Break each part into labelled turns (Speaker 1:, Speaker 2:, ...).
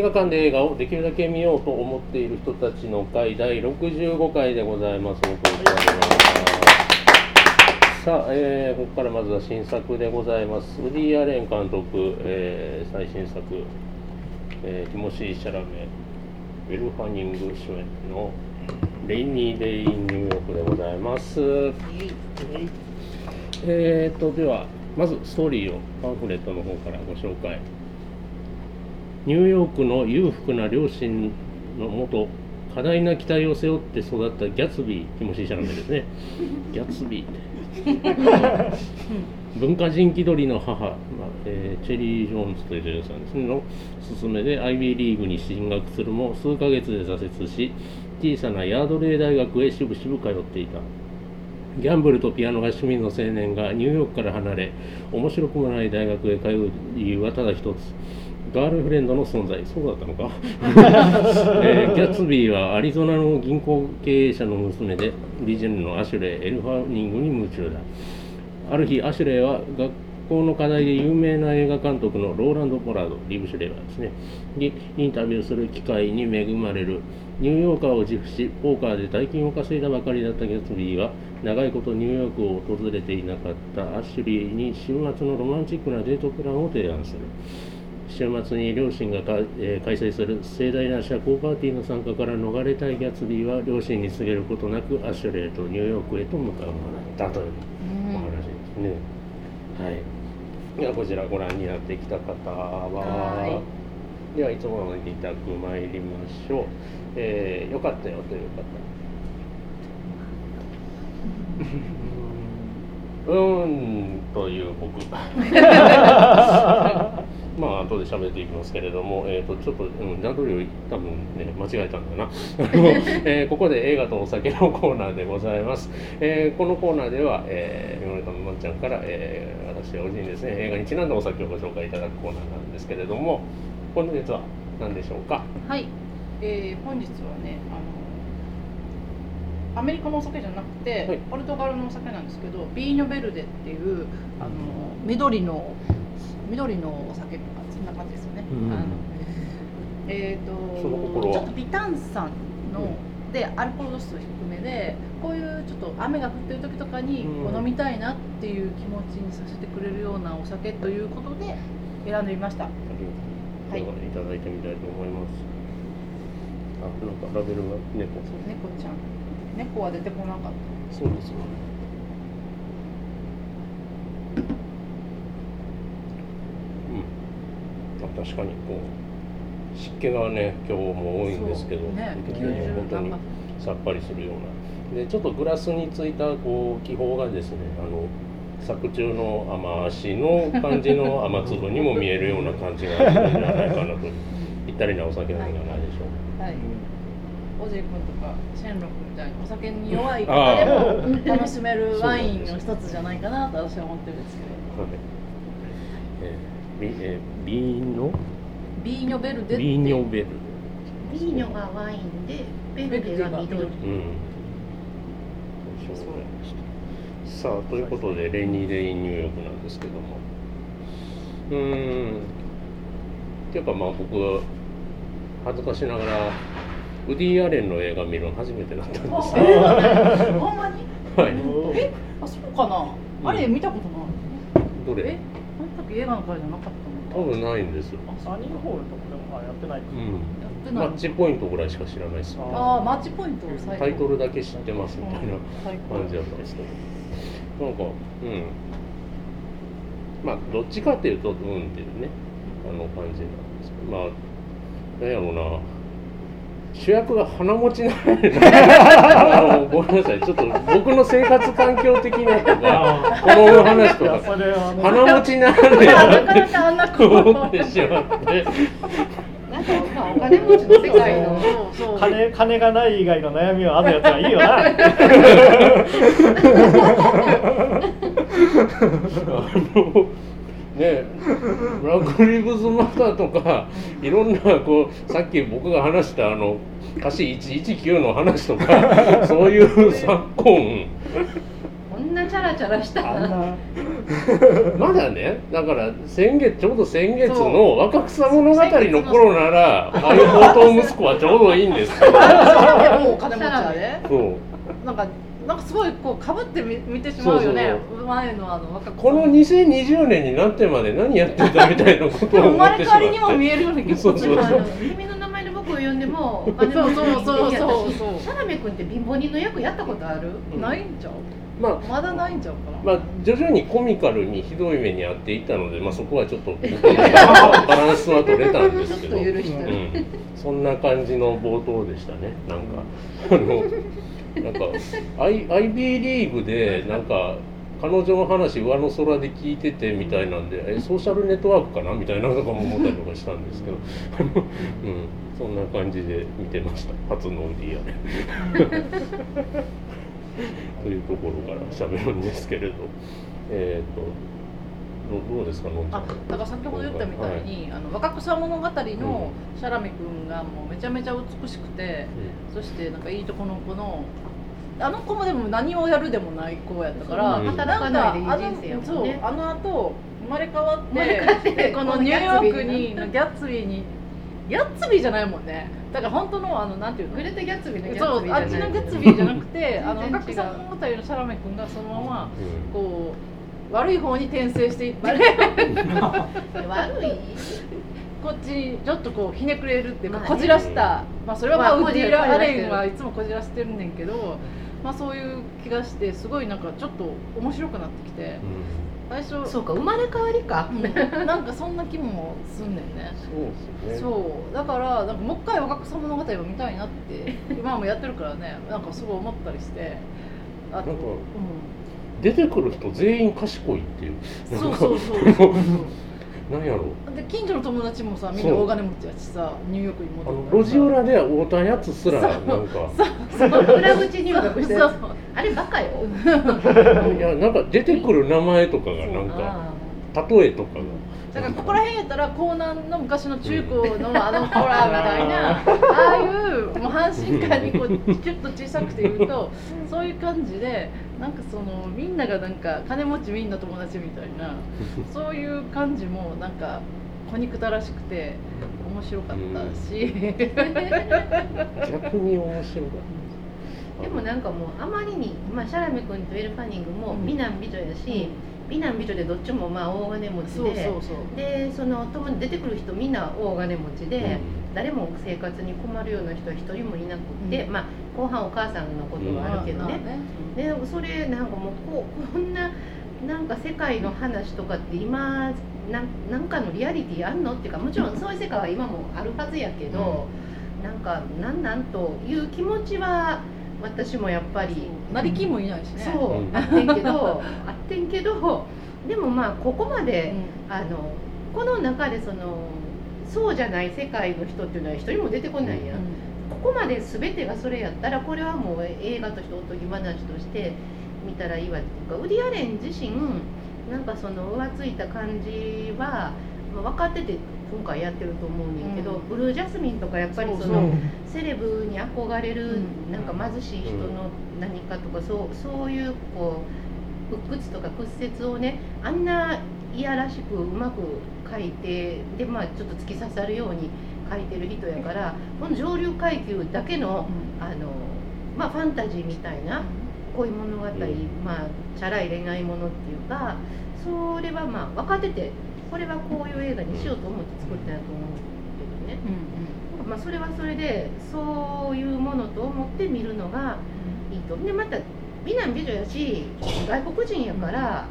Speaker 1: 映画館で映画をできるだけ見ようと思っている人たちの会第65回でございます。さあ、えーここからまずは新作でございます。ウディ・アレン監督、えー最新作、えーティモシー・シャラメ、ウィル・ファニング主演のレイニー・デイ・ニューヨークでございます。えーと、では、まずストーリーをパンフレットの方からご紹介。ニューヨークの裕福な両親のもと過大な期待を背負って育ったギャツビーティモシー・シャラメですね。ギャツビー。文化人気取りの母、まあえーチェリー・ジョーンズという女優さんですねの勧めでアイビーリーグに進学するも数ヶ月で挫折し小さなヤードレー大学へしぶしぶ通っていた。ギャンブルとピアノが趣味の青年がニューヨークから離れ面白くもない大学へ通う理由はただ一つガールフレンドの存在そうだったのか、えーギャツビーはアリゾナの銀行経営者の娘で美人のアシュレイ・エルファニングに夢中だ。ある日アシュレイは学校の課題で有名な映画監督のローランド・ポラードリーブ・シュレーバーですねにインタビューする機会に恵まれる。ニューヨーカーを自負しポーカーで大金を稼いだばかりだったギャツビーは長いことニューヨークを訪れていなかったアシュリーに週末のロマンチックなデートプランを提案する週末に両親がか、えー開催する盛大な社交パーティーの参加から逃れたいギャツビーは両親に告げることなくアシュレイとニューヨークへと向かうのだったというお話ですね。はい。ではこちらご覧になってきた方は、
Speaker 2: は
Speaker 1: ではいつもの2択参りましょう。えー、よかったよという方。うーんという僕。まあ後で喋っていきますけれども、えー、とちょっと、うん、段取りを多分ね間違えたんだな、えーここで映画とお酒のコーナーでございます、えーこのコーナーでは、えー、米田のまんちゃんから、えー私おじにですね映画にちなんだお酒をご紹介いただくコーナーなんですけれども本日は何でしょうか？
Speaker 2: はい、えー、本日はねあのアメリカのお酒じゃなくて、
Speaker 1: はい。
Speaker 2: ポルトガルのお酒なんですけどビーニョベルデっていうあの緑の緑のお酒とかそんな感じですよね、
Speaker 1: うん。
Speaker 2: あのえっ、と
Speaker 1: その心は？
Speaker 2: ちょっと微炭酸の、でアルコール度数低めでこういうちょっと雨が降ってる時とかに
Speaker 1: うん。
Speaker 2: こう飲みたいなっていう気持ちにさせてくれるようなお酒ということで選んでみました。
Speaker 1: はい。いただいてみたいと思います。あなんかラベルが猫。
Speaker 2: そう猫ちゃん。猫は出てこなかった。
Speaker 1: そうですねうんあ確かにこう湿気がね今日も多いんですけど、
Speaker 2: ね
Speaker 1: 本当にさっぱりするような。でちょっとグラスについたこう気泡がですねあの作中の雨足の感じの雨粒にも見えるような感じがするんじゃないかなと。ぴったりなお酒なんじゃないでしょうか。
Speaker 2: はい。オ君とかシェンロクみたいにお酒に弱い方でも楽しめるワインの一つじゃないかなと私は思ってるんですけど。
Speaker 1: はい。えービえービーノ？
Speaker 2: ビーニョベルデ
Speaker 1: ビーニョベル。
Speaker 3: ビーニョがワインでベルデが緑。
Speaker 1: うん。さあということでレイニー・デイ・ニューヨークなんですけども。うーん。っていうかまあ僕は恥ずかしながらウディ・アレンの映画見るの初めてだったんです。ね
Speaker 2: あほんまに？
Speaker 1: はい。
Speaker 2: えあそうかな。あれ見たことない。え
Speaker 1: どれ？
Speaker 2: あの時映画の会じゃなかった。の
Speaker 1: 多分ないんです
Speaker 4: サニーホールとかでもあやってないか。
Speaker 1: うん。
Speaker 2: やってない。
Speaker 1: マッチポイントぐらいしか知らないです
Speaker 2: ああマッチポイント
Speaker 1: タイトルだけ知ってますみたいな感じだったんですけど。なんかうん。まあどっちかっていうとうんっていうね。あの感じなんですけど。まあなんやろうな主役が鼻持ちなあのごめんなさい。ちょっと僕の生活環境的なとかこの話とか。鼻持ちなんだよ
Speaker 2: なかなかあんな
Speaker 1: と思ってしまって。
Speaker 2: なんかまあお金持ちの世界の。
Speaker 4: 金金がない以外の悩みはあるやつはいいよな。
Speaker 1: あのねブラック・リブズ・マターとかいろんなこうさっき僕が話したあの歌詞119の話とかそういう昨今。
Speaker 2: こん
Speaker 3: んなチャラチャラした。
Speaker 4: な。
Speaker 1: まだねだから先月ちょうど先月の若草物語の頃ならああいう宝刀息子はちょうどいいんですけど そう。
Speaker 2: なんかなんかすごいこうかぶってみ見てしまうよね。前のあの若
Speaker 1: この2020年になってまで何やってたみたいなことを思ってしま
Speaker 2: れ変わりにも見えるような気がす。る
Speaker 3: 君の名前で僕を呼んでもお金
Speaker 2: そうそうそうそう
Speaker 3: いや
Speaker 2: そう。
Speaker 3: 私シャラメ君って貧乏人の役やったことある？
Speaker 1: うん
Speaker 2: ないんちゃう
Speaker 1: まあ
Speaker 2: まだないんちゃうかな、
Speaker 1: まあ、徐々にコミカルにひどい目に遭っていったので、まあ、そこはちょっとバランスは取れたんですけど、うん、そんな感じの冒頭でしたね。なんかあのなんか I IB リーグでなんか彼女の話上の空で聞いててみたいなんでえソーシャルネットワークかな？みたいなのとかも思ったりとかしたんですけど、うん、そんな感じで見てました。初のウディア。で。というところから喋るんですけれど、えっ、とどどうですか
Speaker 2: あだから先ほど言ったみたいに、あの若草物語のシャラメ君がもうめちゃめちゃ美しくて、そしてなんかいいとこの子のあの子もでも何をやるでもない子やったから、
Speaker 1: うん。
Speaker 3: 働かないでいい人生やもん。ね
Speaker 2: そうあの後生まれ変わって
Speaker 3: 生まれ変わって
Speaker 2: でこのニューヨーク
Speaker 3: ギ
Speaker 2: に。ギャッツビーにギャッツビーじゃないもんね。だから本当のあのなんていうの？
Speaker 3: グレタ・ギャッツビーのギャ
Speaker 2: そう
Speaker 3: ッツビー
Speaker 2: あっちのギャッツビーじゃなくてあの
Speaker 3: 全然違う。
Speaker 2: 若草物語のシャラメ君がそのまま
Speaker 1: うん。
Speaker 2: こう悪い方に転生していって
Speaker 3: 悪い。
Speaker 2: こっちにちょっとこうひねくれるっていうか、
Speaker 3: まあね。
Speaker 2: こじらした、まあ、それはまあ、
Speaker 3: まあ
Speaker 2: ウッディ・ア
Speaker 3: こじらしてる。
Speaker 2: レンはいつもこじらしてるねんけど、まあ、そういう気がしてすごいなんかちょっと面白くなってきて最初
Speaker 3: そうか生まれ変わりか。
Speaker 2: うん。なんかそんな気もすんねんね。
Speaker 1: そうですね。
Speaker 2: そう。だからなんかもう一回若草物語を見たいなって 今もやってるからねなんかすごい思ったりして。あと、
Speaker 1: なんか
Speaker 2: う
Speaker 1: 出てくる人全員賢いっていう
Speaker 2: そうそうそうそう
Speaker 1: なんやろ
Speaker 2: で近所の友達もさみんな大金持ちやしさニューヨークに
Speaker 1: あ
Speaker 2: 戻った
Speaker 1: の路地裏で会うたやつすらなんか。
Speaker 3: 裏口入学してる
Speaker 2: そう。
Speaker 3: あれバカよ。
Speaker 1: いやなんか出てくる名前とかがなんか
Speaker 3: あ
Speaker 1: 例えとかが。
Speaker 2: だからここら辺やったら江南の昔の中高の あの子らみたいな ああいうもう阪神間にこうちょっと小さくて言うとそういう感じでなんかそのみんながなんか金持ちみんな友達みたいな そういう感じもなんか子憎たらしくて面白かったし、
Speaker 1: 逆に面白かっ
Speaker 3: でもなんかもうあまりに、まあ、シャラメ君とエル・ファニングも
Speaker 2: うん。
Speaker 3: 美男美女やし、美男美女でどっちもまあ大金持ちで
Speaker 2: そうそうそう。
Speaker 3: でその出てくる人みんな大金持ち
Speaker 1: た
Speaker 3: で、誰も生活に困るような人は一人もいなくって、
Speaker 2: うん。
Speaker 3: まあ後半お母さんのことはあるけどね、でそれなんかもうこうこんななんか世界の話とかって今なんなんかのリアリティあんのっていうかもちろんそういう世界は今もあるはずやけど、なんかなんなんという気持ちは私もやっぱり
Speaker 2: 成金もいないしね。
Speaker 3: そう、
Speaker 1: うん。
Speaker 3: あってんけど あってんけどでもまあここまで、
Speaker 2: うん。
Speaker 3: あのこの中でそのそうじゃない世界の人っていうのは一人も出てこないやん、ここまで全てがそれやったらこれはもう映画としておとぎ話として見たらいいわっていうかウディ・アレン自身なんかその浮ついた感じは、まあ、分かってて今回やってると思うねんけど、
Speaker 2: うん。
Speaker 3: ブルージャスミンとかやっぱりそのセレブに憧れる
Speaker 2: うん
Speaker 3: なんか貧しい人の何かとかそうそういうこう鬱屈とか屈折をねあんないやらしくうまく書いてでまあちょっと突き刺さるように書いてる人やからこの上流階級だけのあのまあファンタジーみたいな恋物語、
Speaker 1: ん。
Speaker 3: まあチャラい恋愛ものっていうかそれはまあ分かっててこれはこういう映画にしようと思って作ったんやと思うけどね。まあ、それはそれでそういうものと思って見るのがいいと。でまた美男美女やし外国人やから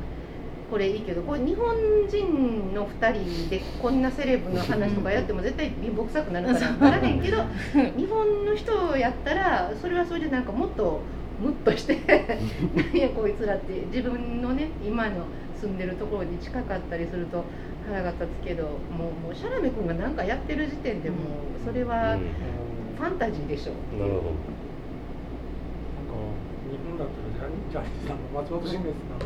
Speaker 3: これいいけどこれ日本人の2人でこんなセレブの話とかやっても絶対貧乏くさくなるからならへんけど 日本の人やったらそれはそれでなんかもっとムッとして 何やこいつらって自分のね今の住んでるところに近かったりすると腹が立つけどもうもうシャラメ君が何かやってる時点でもうそれは
Speaker 1: うん。
Speaker 3: ファンタジーでしょ。
Speaker 1: なるほ
Speaker 4: なんか日本だったらジャニーさんの松本清水さん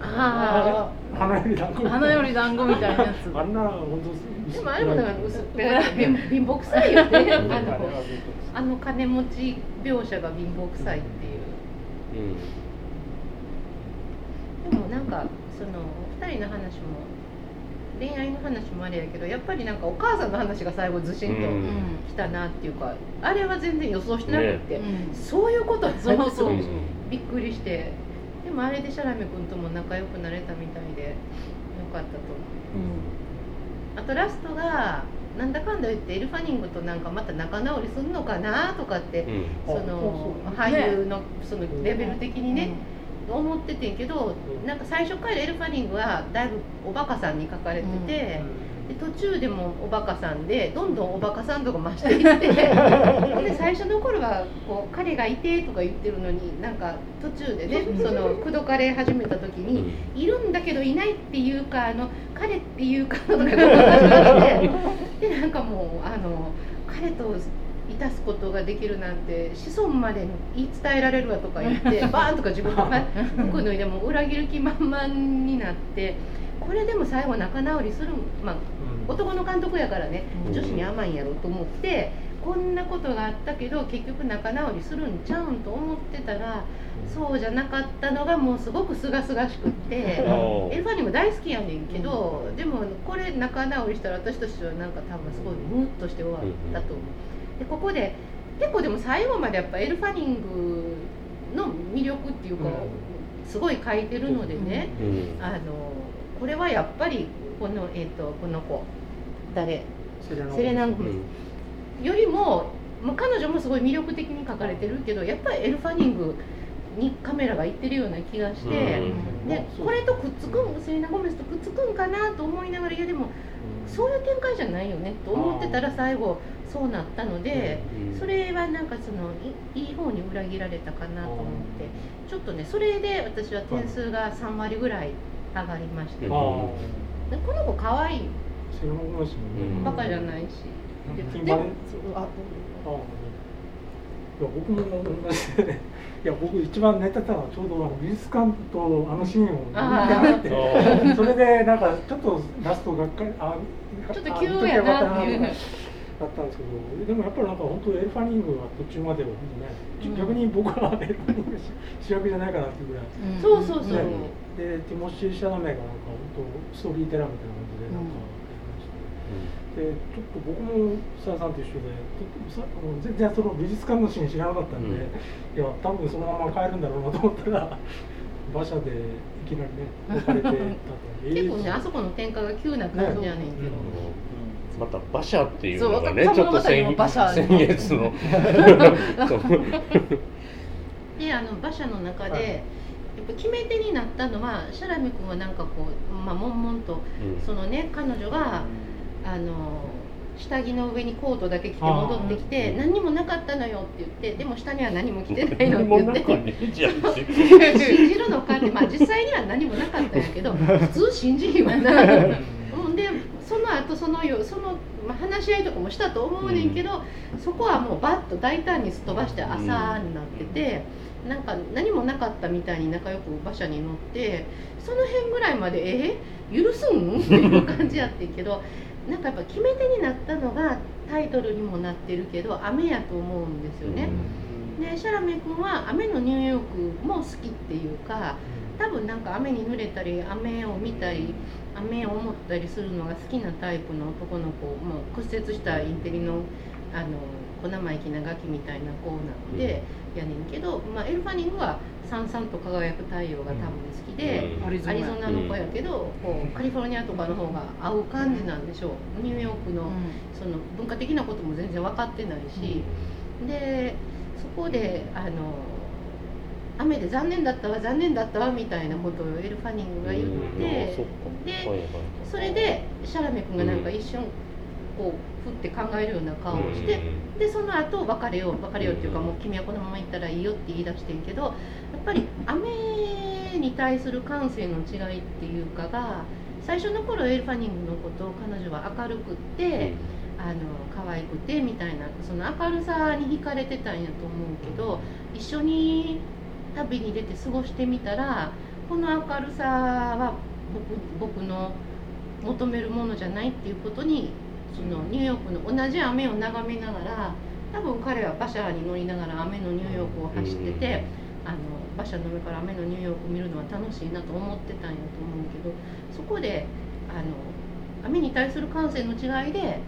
Speaker 3: あ
Speaker 4: 花より団子
Speaker 2: 花より団子みたいなやつ。
Speaker 4: あんな本当
Speaker 3: でもあれもだから薄っぺらい貧貧乏くさいよね。あのあの金持ち描写が貧乏くさいっていう。
Speaker 1: ど、うん、
Speaker 3: もなんかその2人の話も恋愛の話もあれやけどやっぱりなんかお母さんの話が最後ずしんと
Speaker 1: うん。
Speaker 3: きたなっていうか、あれは全然予想してなくって、
Speaker 2: うん
Speaker 3: そういうこと
Speaker 2: そうそう
Speaker 3: そう。
Speaker 1: うん。
Speaker 3: びっくりしてでもあれでシャラメ君とも仲良くなれたみたいでよかったと思う。あとラストがなんだかんだ言ってエル・ファニングとなんかまた仲直りするのかなとかって、
Speaker 1: うん。
Speaker 3: その
Speaker 4: あそうそう。
Speaker 3: 俳優のそのレベル的にね、思っててんけどなんか最初からエル・ファニングはだいぶおバカさんに書かれてて、で途中でもおバカさんでどんどんおバカさん度が増していって で最初の頃はこう彼がいてとか言ってるのになんか途中でねその口説かれ始めた時にいるんだけどいないっていうかあの彼っていうかとか始まってでなんかもうあの彼といたすことができるなんて子孫まで言い伝えられるわとか言って バーンとか自分の服脱いでも裏切る気満々になってこれでも最後仲直りするまあ男の監督やからね
Speaker 1: うん。
Speaker 3: 女子に甘いんやろと思ってこんなことがあったけど結局仲直りするんちゃうんと思ってたらそうじゃなかったのがもうすごく清々しくって。
Speaker 1: お
Speaker 3: エルファニも大好きやねんけど、でもこれ仲直りしたら私としてはなんか多分すごいムーッとして終わったと思う。でここで結構でも最後までやっぱエルファニングの魅力っていうか、
Speaker 4: うん。
Speaker 3: すごい書いてるのでね、
Speaker 1: うん。
Speaker 3: あのこれはやっぱりこの,、えー、とこの子誰？
Speaker 4: セレナ
Speaker 3: セレナ・ゴメよりも、まあ、彼女もすごい魅力的に書かれてるけどやっぱりエルファニングにカメラがいってるような気がして。
Speaker 1: うん。
Speaker 3: でこれとくっつくんセレナ・ゴメスとくっつくんかなと思いながらいやでもそういう展開じゃないよねと思ってたら最後そうなったので
Speaker 1: うん。
Speaker 3: それはなんかそのいいい方に裏切られたかなと思ってちょっとねそれで私は点数が3割ぐらい上がりまして。この子可愛いよ
Speaker 4: あセレナゴメスも
Speaker 1: うん。
Speaker 3: バカじゃないし。
Speaker 4: うん
Speaker 3: で
Speaker 4: 金バレ
Speaker 3: あ
Speaker 4: ああいや僕も同じ。でいや僕一番寝てたのはちょうどあの美術館とあのシーンを見てなくて。
Speaker 1: あ
Speaker 4: それでなんかちょっとラストがっかりあ
Speaker 3: ちょっと急やなっていう。
Speaker 4: だったんですけど。でもやっぱりなんか本当エルファニングは途中まではね、
Speaker 3: うん。
Speaker 4: 逆に僕はエルファニング主役じゃないかなっていうぐらい。
Speaker 3: そうそうそう、
Speaker 4: ね。でティモシー・シャナメがなんか本当ストーリーテラーみたいな感じでなんかやりまして、でちょっと僕も澤さんと一緒で全然その美術館のシーン知らなかったんで、
Speaker 1: うん。
Speaker 4: いや多分そのまま帰るんだろうなと思ったら馬車でいきなりね置かれてたと
Speaker 3: 結構ねあそこの展開が急な感じやねんけど、
Speaker 1: また馬車っていうのがね
Speaker 2: そう
Speaker 1: ちょっと先月の。
Speaker 3: であの馬車の中で、やっぱ決め手になったのはシャラミ君はなんかこう、まあ、悶々とそのね彼女があの下着の上にコートだけ着て戻ってきて何にもなかったのよって言ってでも下には何も着てないのって言って。信じるのかってまあ実際には何もなかったんやけど普通信じひんわな。ほんでその後そのよその、まあ、話し合いとかもしたと思うねんけど、そこはもうバッと大胆にすっ飛ばして朝になってて、なんか何もなかったみたいに仲良く馬車に乗ってその辺ぐらいまでえ許すん？っていう感じやってんけどなんかやっぱ決め手になったのがタイトルにもなってるけど雨やと思うんですよね。でシャラメ君は雨のニューヨークも好きっていうか多分なんか雨に濡れたり雨を見たり雨を思ったりするのが好きなタイプの男の子もう屈折したインテリのあの小生意気なガキみたいな子なので、やねんけど、まあ、エルファニングはさんさんと輝く太陽が多分好きで。
Speaker 1: うん。
Speaker 2: アリゾナ。
Speaker 3: アリゾナの子やけど、こうカリフォルニアとかの方が合う感じなんでしょう。ニューヨークのその文化的なことも全然分かってないし、でそこであの雨で残念だったわ残念だったわみたいなことをエル・ファニングが言って、
Speaker 1: そっか。
Speaker 3: で
Speaker 1: はいはい
Speaker 3: それでシャラメ君がなんか一瞬こうふって考えるような顔をして、でその後別れよう別れようっていうか、
Speaker 1: うん
Speaker 3: もう君はこのまま行ったらいいよって言い出してんけどやっぱり雨に対する感性の違いっていうかが最初の頃エル・ファニングのことを彼女は明るくって。あの可愛くてみたいなその明るさに惹かれてたんやと思うけど一緒に旅に出て過ごしてみたらこの明るさは僕僕の求めるものじゃないっていうことにそのニューヨークの同じ雨を眺めながら多分彼は馬車に乗りながら雨のニューヨークを走ってて、あの馬車の上から雨のニューヨーク見るのは楽しいなと思ってたんやと思うけどそこであの雨に対する感性の違いで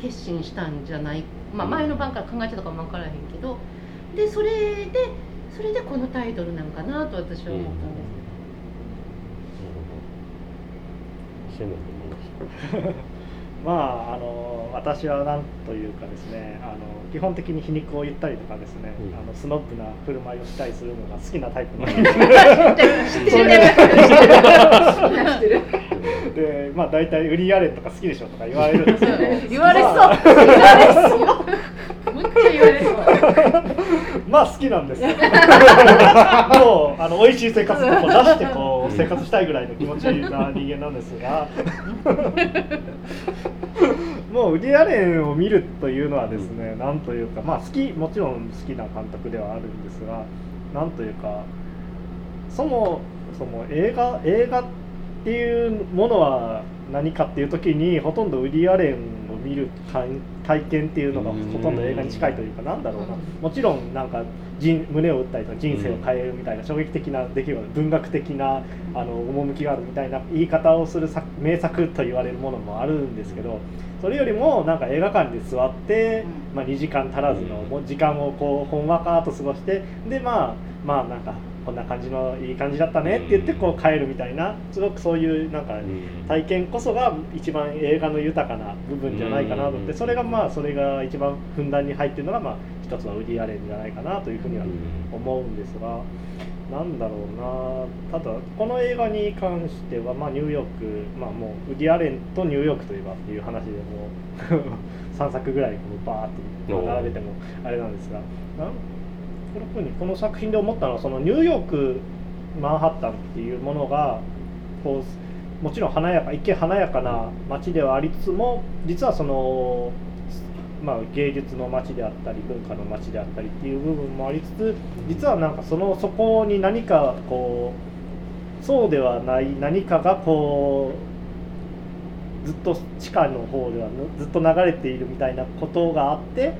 Speaker 3: 決心したんじゃない、まあ、前の晩から考えてたかも分からへんけどでそれでそれでこのタイトルなんかなと私は思ったんです。
Speaker 5: まああの私は何というかですねあの基本的に皮肉を言ったりとかですね、うん、あのスノップな振る舞いをしたりするのが好きなタイプの。人でまあ大体売りやれとか好きでしょとか言われるんですけど
Speaker 2: 言われそう、
Speaker 3: まあ、言われそうむっちゃ言われそう
Speaker 5: まあ好きなんですよもうあの美味しい生活を出してこう生活したいぐらいの気持ちな人間なんですがもうウディ・アレンを見るというのはですねなんというかまあ好きもちろん好きな監督ではあるんですがなんというかそもそも映画映画っていうものは何かっていう時にほとんどウディ・アレンを見る体験っていうのがほとんど映画に近いというかなんだろうな。もちろんなんか人胸を打ったりとか人生を変えるみたいな衝撃的な出来事文学的なあの趣があるみたいな言い方をする名作と言われるものもあるんですけどそれよりもなんか映画館で座って、まあ、2時間足らずの時間をこうほんわかと過ごしてでまあまあなんかこんな感じのいい感じだったねって言ってこう帰るみたいなすごくそういうなんか体験こそが一番映画の豊かな部分じゃないかなと思ってそれがまあそれが一番ふんだんに入ってるのがまあ一つのウディ・アレンじゃないかなというふうには思うんですが。なんだろうな。ただこの映画に関しては、まあ、ニューヨーク、まあ、もうウディ・アレンとニューヨークといえばっていう話でも う3作ぐらいこうバーッと並べてもあれなんですがこのにこの作品で思ったのはそのニューヨークマンハッタンっていうものがこうもちろん華やか一見華やかな街ではありつつも実はその、まあ、芸術の街であったり文化の街であったりっていう部分もありつつ実はなんかそのそこに何かこうそうではない何かがこうずっと地下の方ではずっと流れているみたいなことがあって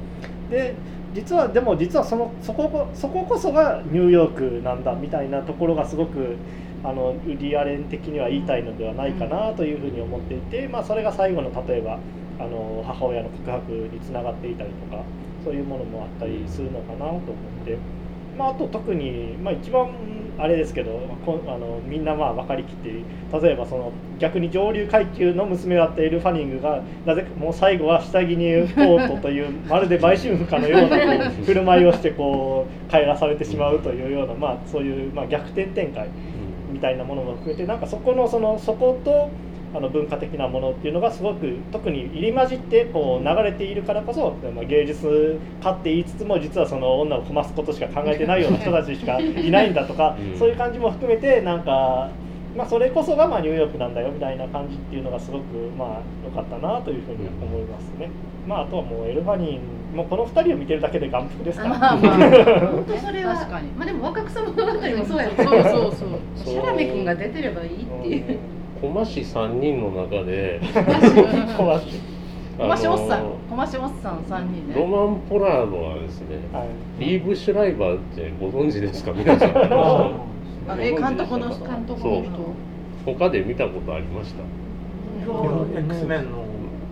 Speaker 5: で実はでも実はそのそこそここそがニューヨークなんだみたいなところがすごくあのウディアレン的には言いたいのではないかなというふうに思っていて、まあ、それが最後の例えばあの母親の告白につながっていたりとかそういうものもあったりするのかなと思って、まあ、あと特に、まあ、一番あれですけどこあのみんなまあ分かりきって例えばその逆に上流階級の娘だったエル・ファニングがなぜかもう最後は下着にコートという まるで売春婦かのような 振る舞いをしてこう帰らされてしまうというような、まあ、そういうまあ逆転展開みたいなものも含めてなんかそこのそのそことあの文化的なものっていうのがすごく特に入り混じってこう流れているからこそ、まあ、芸術家って言いつつも実はその女をこますことしか考えてないような人たちしかいないんだとか、そういう感じも含めてなんか。まあ、それこそがまあニューヨークなんだよみたいな感じっていうのがすごくまあ良かったなというふうに思いますね。まあ、あとはもうエルファニンもうこの2人を見てるだけで眼福ですから。まあまあ、
Speaker 3: 本当それは確かに。まあでも若草物語もそうや そうそうそう。シャラメ君が出てればいいっていう。
Speaker 1: 駒師3人の中で
Speaker 2: 駒師駒師おっさん。駒師おっさん3人ね。
Speaker 1: ロマン・ポラードはですね、はい、リーブ・シュライバーってご存知ですか？皆さん。
Speaker 2: あえ監督の人。監督の人
Speaker 1: 他で見たことありました
Speaker 4: ？X メンの。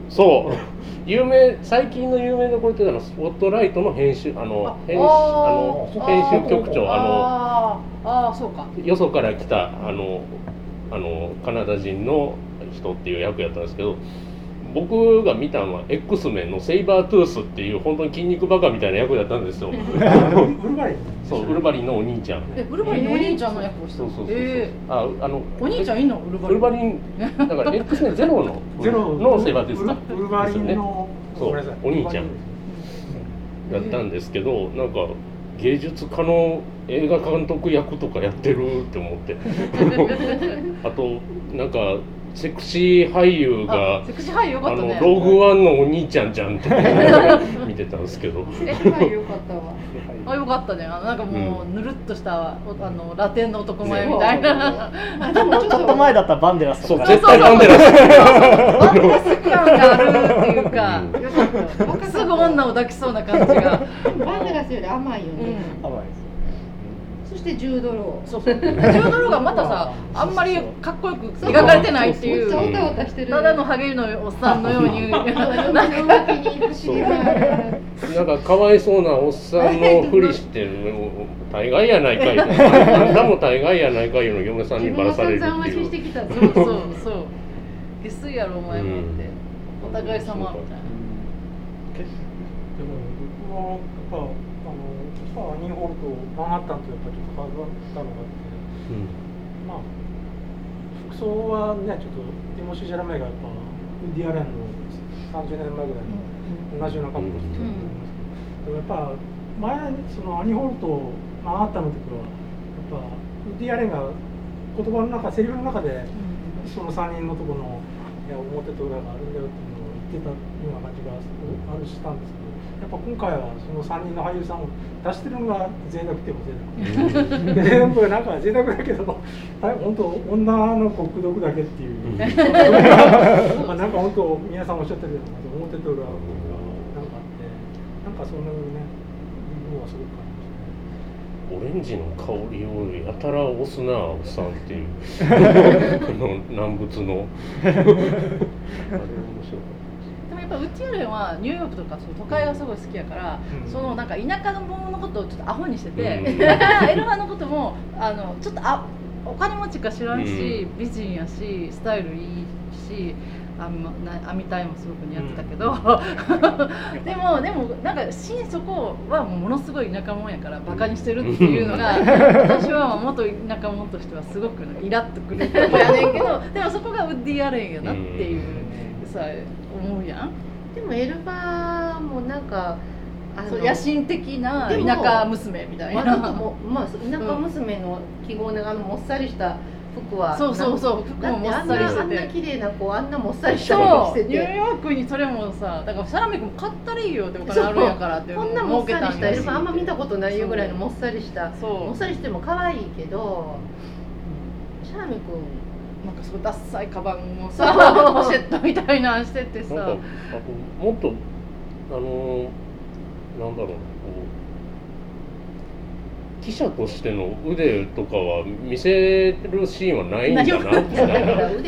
Speaker 1: そう。有名最近の有名どころってのはスポットライトの編集あの編集あの編集局長
Speaker 2: あのああそうか。
Speaker 1: よそから来たあのあのカナダ人の人っていう役やったんですけど僕が見たのは X メンのセイバートゥースっていう本当に筋肉バカみたいな役だったんですよ。ウル
Speaker 4: バリン
Speaker 1: そうウルバリンのお兄ちゃん。
Speaker 2: えウルバリンのお兄ちゃんの役をした。そうそうそう
Speaker 1: えー、ああの
Speaker 2: お兄ちゃんいんの？ウルバリン。ウ
Speaker 1: ルバリンだから X メンゼロのゼロのセイバートゥースか。
Speaker 4: ウルバリンの、
Speaker 1: そうお兄ちゃんだったんですけどなんか芸術家の映画監督役とかやってるって思って。あとなんかセクシー俳優が
Speaker 2: セクシー俳優よかった、ね、
Speaker 1: あのローグワンのお兄ちゃんじゃんって 見てたんですけど。
Speaker 3: セクシー俳優よかったわ
Speaker 2: あよかったね。あのなんかもうぬるっとしたあのラテンの男前みたいな、
Speaker 5: でもちょっと前だったらバンデラス
Speaker 1: とか絶対バンデラス。
Speaker 2: バンデラス感があるっていうか、うん、すぐ女を抱きそうな感じが。
Speaker 3: バンデラスより甘いよね、
Speaker 5: 甘いです
Speaker 3: そして10ドロ
Speaker 2: そうそう。10ドルがまたさあんまりかっこよく描かれてないっていうただのハゲのおっさんのように。
Speaker 1: なんかかわいそうなおっさんのふりしてる大概やないかいあんたも大概やないかいの嫁さんにばらされるっていう。
Speaker 3: 待ちしてきたぞ
Speaker 2: そうそうそう。下水やろお前もって、お互い様みたいな。
Speaker 4: でも僕はやっぱまあのさアニーホールとマンハッタンとやっぱちょっと変わったのがあって
Speaker 1: うん
Speaker 4: まあ服装はねちょっとティモシー・ジャラメがやっぱウディ・アレンの30年前ぐらいの同じような格好してたと思いますけど、でもやっぱ前そのアニホールとマンハッタンの時はやっぱウディ・アレンが言葉の中セリフの中でその3人のとこのいや表と裏があるんだよっていうのを言ってたような感じがあるしたんですけどっぱ今回はその3人の俳優さんを出してるのが贅沢っても贅沢で全部なんか贅沢だけど本当女の子口説くだけっていうまあなんか本当皆さんおっしゃってるような表と裏がなんかあってなんかそんなね部分はすごく感じましたね。
Speaker 1: オレンジの香りをやたら押すなおっさんって。いうあの南仏の。あれ面白かった
Speaker 2: っぱウッディアレンはニューヨークとかそう都会がすごい好きやから、
Speaker 4: うん。
Speaker 2: そのなんか田舎の者のことをちょっとアホにしてて、
Speaker 1: うん。
Speaker 2: エルファのこともあのちょっとあお金持ちか知らんし、
Speaker 1: う
Speaker 2: 美人やしスタイルいいしあんまな編みたいもすごく似合ってたけど、でもでもなんか心底はもうものすごい田舎者やからバカにしてるっていうのが私は元田舎者としてはすごくイラッとくるとこやねんけどでもそこがウッディ・アレンやなっていうさ思うやん。
Speaker 3: でもエルバーもなんか
Speaker 2: 野心的な田舎娘みたい
Speaker 3: まあ
Speaker 2: な。
Speaker 3: まあ田舎娘の記号のあのもっさりした服は
Speaker 2: そうそうそう。服
Speaker 3: だっ
Speaker 2: ももっ
Speaker 3: てあんなあ
Speaker 2: さりしてて。
Speaker 3: んな綺麗な子あんなもっさりした服着てて。
Speaker 2: ニューヨークにそれもさだからシャラメ君買ったらいいよってお金あるんやからって
Speaker 3: こんなもっさりしたエルバーあんま見た
Speaker 2: こ
Speaker 3: ことないよぐらいのもっさりした。
Speaker 2: そう。
Speaker 3: もっさりしても可愛いけどシャラメ君
Speaker 2: なんかすごいダッサいカバンもさ ポシェットみたいなんしててさ。
Speaker 1: なんかあともっとあのーなんだろうこう記者としての腕とかは見せるシーンはないんだなみたいな
Speaker 3: 腕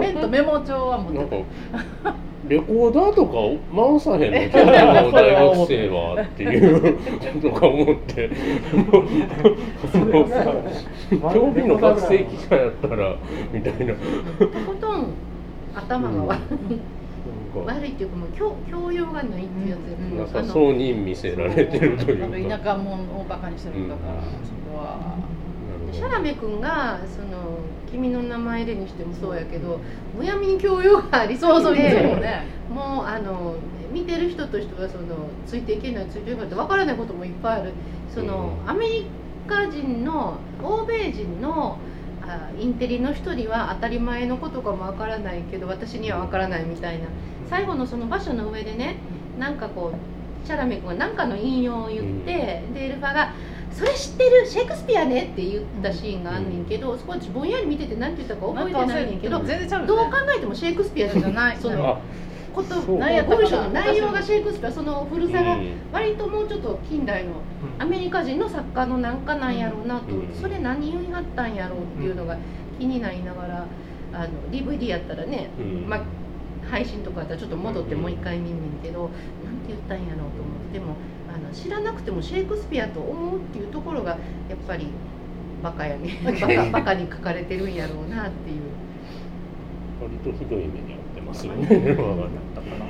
Speaker 2: ペン
Speaker 3: と
Speaker 2: メモ帳は持
Speaker 1: なん
Speaker 2: って
Speaker 1: かレコーダーとか回さへんの今日の大学生はっていうとか思って。興味の学生記者やったらみたいな。
Speaker 3: とことん頭が悪い。
Speaker 1: なんか。
Speaker 3: 悪いっていうかもう教教養がないっていうやつや
Speaker 2: うん。
Speaker 1: なさそうに見せられてるというか。
Speaker 2: か田舎者をバカにしてるんだから、
Speaker 1: うん。
Speaker 2: そこは。
Speaker 3: シャラメ君がその「君の名前で」にしてもそうやけどむやみに教養がありすぎて
Speaker 2: そうそうね。
Speaker 3: もうあの見てる人としてはそのついていけないついていけないって分からないこともいっぱいある。その、
Speaker 1: うん。
Speaker 3: アメリカ人の欧米人のあインテリの人には当たり前のことかも分からないけど私には分からないみたいな。最後のその場所の上でねなんかこうシャラメ君が何かの引用を言って、でエルファが「それ知ってる？シェイクスピアね」って言ったシーンがあんねんけど、そこ私ぼんやり見てて何て言ったか覚えてないねんけどどう考えてもシェイクスピアじゃないその
Speaker 1: あ
Speaker 3: こと
Speaker 1: そう。
Speaker 3: なんや文章の内容がシェイクスピアその古さが
Speaker 1: うん。
Speaker 3: 割ともうちょっと近代のアメリカ人の作家のなんかなんやろうなと、
Speaker 1: うん。
Speaker 3: それ何言いはったんやろうっていうのが気になりながらあの DVD やったらね、
Speaker 1: うん。
Speaker 3: まあ、配信とかだったらちょっと戻ってもう一回見んねんけど、なんて言ったんやろうと思ってでもあの知らなくてもシェイクスピアと思うっていうところがやっぱりバカやね バカバカに書かれてるんやろうなっていう。
Speaker 1: 割とひどい目に遭ってますよね。
Speaker 5: だか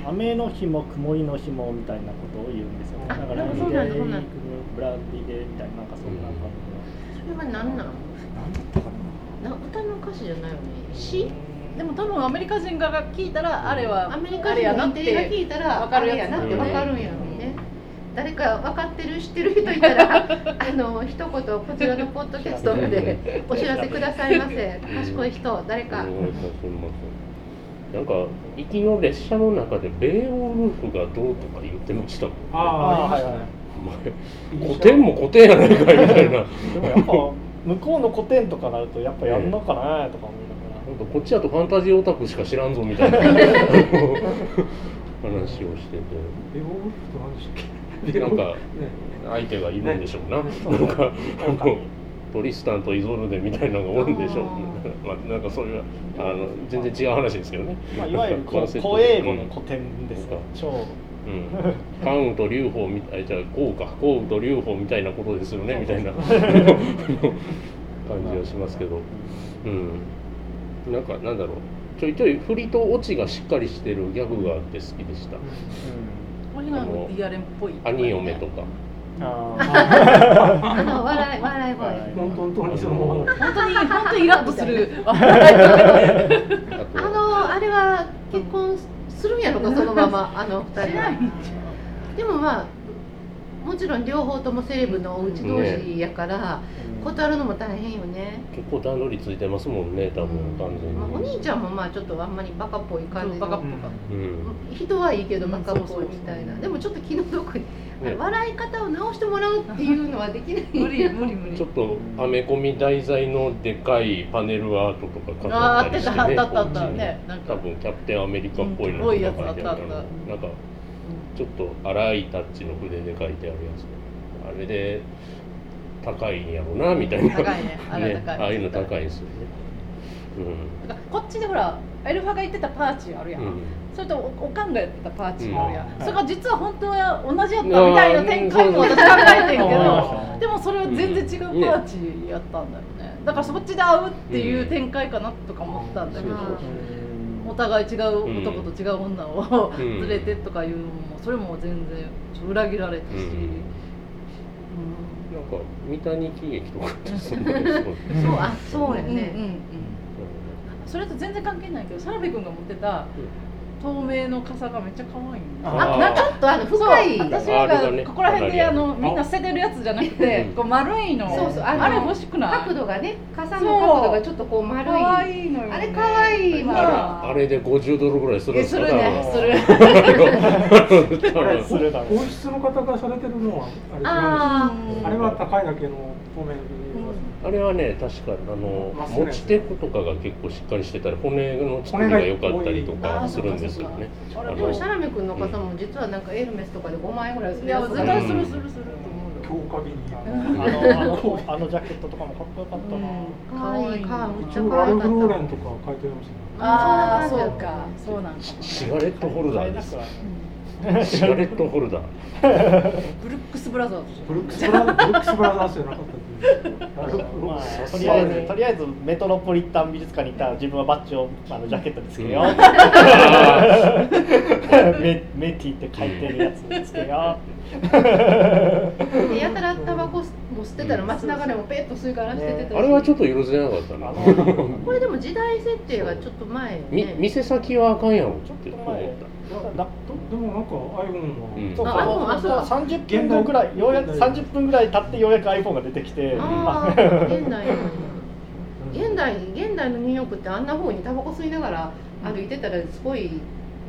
Speaker 5: ら雨の日も曇りの日もみたいなことを言うんですよね。
Speaker 3: あ
Speaker 5: だから
Speaker 3: そうなんだそうなんだ
Speaker 5: ブラディデーみたいななんかそんな感じ
Speaker 3: それは何なん
Speaker 5: の？なんだったかな。
Speaker 3: な歌の歌詞じゃないよね詩？
Speaker 2: でも多分アメリカ人側が聞いたらあれは
Speaker 3: アメリカ
Speaker 2: あれやなっ
Speaker 3: 人のインテリが聞
Speaker 2: て
Speaker 3: いたら
Speaker 2: わかるやつ。
Speaker 3: あれやなって
Speaker 1: うん
Speaker 3: わかるんやろうね。誰か分かってる知ってる人いたら あの一言こちらのポッドキャストで お知らせくださいませ。賢い人誰か。
Speaker 1: うんすいませんなんか行きの列車の中でベーオルフがどうとか言ってましたもん。
Speaker 4: ああありましたね
Speaker 1: お前古典も古典やないかいみたいな。
Speaker 5: で もやっぱ向こうの古典とかなるとやっぱやんのかなとか思いながら。
Speaker 1: なんかこっちだとファンタジーオタクしか知らんぞみたいな 話をしてて。
Speaker 4: でしたっけ
Speaker 1: なんか相手がいるんでしょうな、なんかトリスタンとイゾルデみたいなのがおるんでしょう、まあ、なんかそういうあの全然違う話ですけどね、
Speaker 5: まあ、いわゆる古英語の古典ですか、超。
Speaker 1: うん、関羽と劉邦みたいじゃあこうか関羽と劉邦みたいなことですよねみたいな。感じはしますけど、うん、なんかなんだろう。ちょいちょい振りとオチがしっかりしてるギャグがあって好きでした。
Speaker 2: これがリアレンっぽい。
Speaker 1: 兄嫁とか。
Speaker 5: あ
Speaker 3: あの笑い笑い声。
Speaker 4: 本当本当にその
Speaker 2: 本当に本当にイラッとする。
Speaker 1: あ
Speaker 3: あ
Speaker 1: と
Speaker 3: のあれは結婚するんやろかそのままあの二人は。でもまあもちろん両方ともセレブのお家同士やから、断るのも大変よね、
Speaker 1: 結構段取りついてますもんね多分完全に、
Speaker 3: まあ、お兄ちゃんもまあちょっとあんまりバカっぽい感じの
Speaker 2: バカっぽかっ
Speaker 1: うん。
Speaker 3: 人はいいけどバカっぽい
Speaker 2: そうそうそう
Speaker 3: みたいな。でもちょっと気の毒。に、
Speaker 1: ね。
Speaker 3: 笑い方を直してもらうっていうのはできない。
Speaker 2: 無理無理無理。
Speaker 1: ちょっとアメコミ題材のでかいパネルアートとか
Speaker 2: あーあって
Speaker 1: 飾ったりしてね。
Speaker 2: たあったあったあった。ね。なんか。
Speaker 1: 多分キャプテンアメリカっぽいの
Speaker 2: うんぽいやつ
Speaker 1: が書いてある
Speaker 2: あったあった。
Speaker 1: なんかちょっと荒いタッチの筆で書いてあるやつ。あれで高いんやろうなみたいな。
Speaker 2: 高いね。あれ高い。
Speaker 1: ああいうの高いですよね。
Speaker 2: だからこっちでほらエルファが言ってたパーチあるやん、
Speaker 1: うん、うん
Speaker 2: それとおおかんがやってたパーチあるやん、
Speaker 5: うん。
Speaker 2: それが実は本当は同じやったみたいな展開も私考えてんけどでもそれは全然違うパーチやったんだよね。だからそっちで会うっていう展開かなとか思ったんだけど、
Speaker 1: うん。そうそう
Speaker 2: お互い違う男と違う女を
Speaker 1: うん。
Speaker 2: 連れてとかいうのもそれも全然裏切られたし、
Speaker 1: なんか三谷喜劇とかってそう
Speaker 3: あそうやね、
Speaker 2: うんうんうん。それと全然関係ないけどサラベ君が持ってた透明の傘がめっちゃ可愛い。
Speaker 5: あ
Speaker 3: あなんかちょっとあの深い。
Speaker 2: 私
Speaker 1: が
Speaker 2: ここら辺であの
Speaker 4: あ
Speaker 2: みんな捨ててるやつじゃなくて
Speaker 1: うん
Speaker 2: こう丸いの。
Speaker 3: そうそうあの
Speaker 2: あれ欲しくない？
Speaker 3: 角度がね傘の角度がちょっとこう丸い。
Speaker 2: 可愛いのよね。
Speaker 3: あれ可愛い
Speaker 2: ま
Speaker 3: ま
Speaker 1: あ。れあれで50ドルぐらいするんですか？
Speaker 2: えするねする。
Speaker 1: る多分
Speaker 5: するだろう
Speaker 4: 皇室の方がされてるのはあれ
Speaker 3: あ
Speaker 4: あれは高いだけの透明の
Speaker 1: あれはね確かあの持ち手とかが結構しっかりしてたり骨の作りが良かったりとかするんですよね。
Speaker 2: あ
Speaker 1: あ
Speaker 3: でもシャ
Speaker 1: の
Speaker 3: ラメ君の傘も実はなんかエルメスとかで5万円ぐらいする
Speaker 2: いや
Speaker 3: やつ
Speaker 2: 絶対するするすると思う
Speaker 4: 強化美に
Speaker 5: あのあのあのジャケットとかもかっこよかったな、
Speaker 3: 可愛い。かめっちゃ
Speaker 4: 一応ラルフ・
Speaker 3: 可愛かった
Speaker 4: ローレンとか書いてましたね
Speaker 2: ああ
Speaker 3: そ
Speaker 2: うかそうなん
Speaker 1: シガレットホルダーです
Speaker 5: うん
Speaker 1: シガレットホルダー
Speaker 2: ブルックス・ブラザーズ
Speaker 4: ブルックスブラブルックスブラザーズじゃなかった
Speaker 5: まあ、とりあえずとりあえずメトロポリタン美術館に行ったら自分はバッジをあのジャケットにつけよう、
Speaker 1: う ん
Speaker 5: メメティって書いてるやつつけよ
Speaker 3: でやたらタバコも吸ってたら街中でもペッと吸い殻捨ててたし
Speaker 1: あれはちょっと許せなかった
Speaker 5: う
Speaker 1: な
Speaker 3: これでも時代設定がちょっと前ね。
Speaker 1: 店先はあかんやろっ
Speaker 5: ちょってと
Speaker 1: 思っ
Speaker 5: 前。
Speaker 1: た
Speaker 5: だ
Speaker 4: でもなんか iPhone
Speaker 1: うん
Speaker 4: は
Speaker 5: そう
Speaker 3: ああそう。あそう
Speaker 5: そう30分後ぐらいようやく30分ぐらい経ってようやく iPhone が出てきて。
Speaker 3: ああ現代の現代現代のニューヨークってあんな風にタバコ吸いながら歩いてたらすごい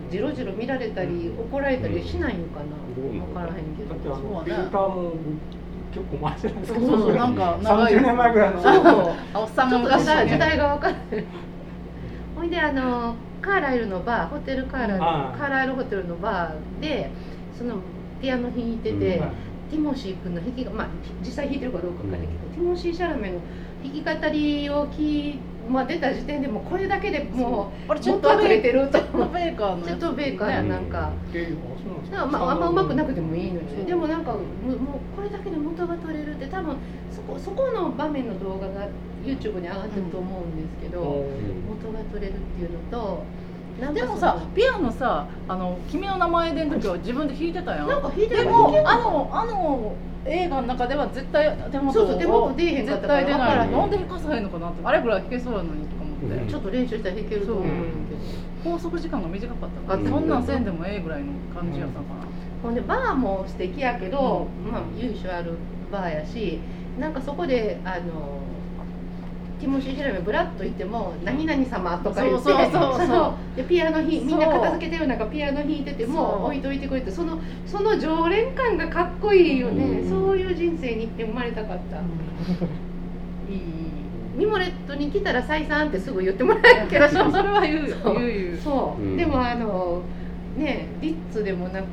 Speaker 3: ジロジロ見られたり怒られたりしないのか
Speaker 1: うん。
Speaker 3: な分からへんけど。
Speaker 4: だってあ
Speaker 2: そうね
Speaker 4: のフィルターも結構前じゃないですか。
Speaker 2: そうそうなんか長い
Speaker 4: 30年前ぐらいの。
Speaker 2: おっさん
Speaker 3: ちょっと
Speaker 2: が昔
Speaker 3: 時代が分かるほいであのカーライルのバーホテルカーライルカーライルホテルのバーでそのピアノ弾いてて、
Speaker 1: うん。
Speaker 3: ティモシー君の弾きがまあ実際弾いてるかどうかわかんないけど、ティモシー・シャラメの弾き語りを聞い、まあ、出た時点でもうこれだけでも
Speaker 2: あれ
Speaker 3: う。元は取れてると。
Speaker 2: チェットベーカーの
Speaker 3: チェットベーカーのなんか、まああんま上手くなくてもいいのにでもなんかもうもうこれだけで元が取れるって多分そこそこの場面の動画が YouTube に上がってると思うんですけど、元が取れるっていうのと
Speaker 2: でもさピアノさあの君の名前での時は自分で弾いてたやん。
Speaker 3: なんか弾いて
Speaker 2: で
Speaker 3: る。
Speaker 2: もあのあの映画の中では絶対手元
Speaker 3: そうそう手元出えへんかったから。
Speaker 2: 絶対出
Speaker 3: 分からへん。
Speaker 2: ないなんで弾かさへんのかなって。あれぐらい弾けそうやのにとか思って、
Speaker 1: うん。
Speaker 3: ちょっと練習したら弾けると思うけど、
Speaker 2: 拘束時間が短かったから、
Speaker 3: うん
Speaker 2: そんなんせんでもええぐらいの感じやったかな、
Speaker 3: ほんでバーも素敵やけど、
Speaker 2: うん。
Speaker 3: まあ由緒あるバーやしなんかそこであのティモシー・ヒラメブラッと言っても「何々様」とか言って。
Speaker 2: そうそうそう
Speaker 3: でピアノひみんな片付けてる中ピアノ弾いてても置いといてくれてそのその常連感がかっこいいよね、
Speaker 1: うん。
Speaker 3: そういう人生に生まれたかった、
Speaker 2: いい。いい
Speaker 3: ミモレットに来たら再三ってすぐ言ってもらえるけど
Speaker 2: それは言う
Speaker 3: う。
Speaker 2: 言う
Speaker 3: そう、
Speaker 1: うん。
Speaker 3: でもあのねリッツでもなく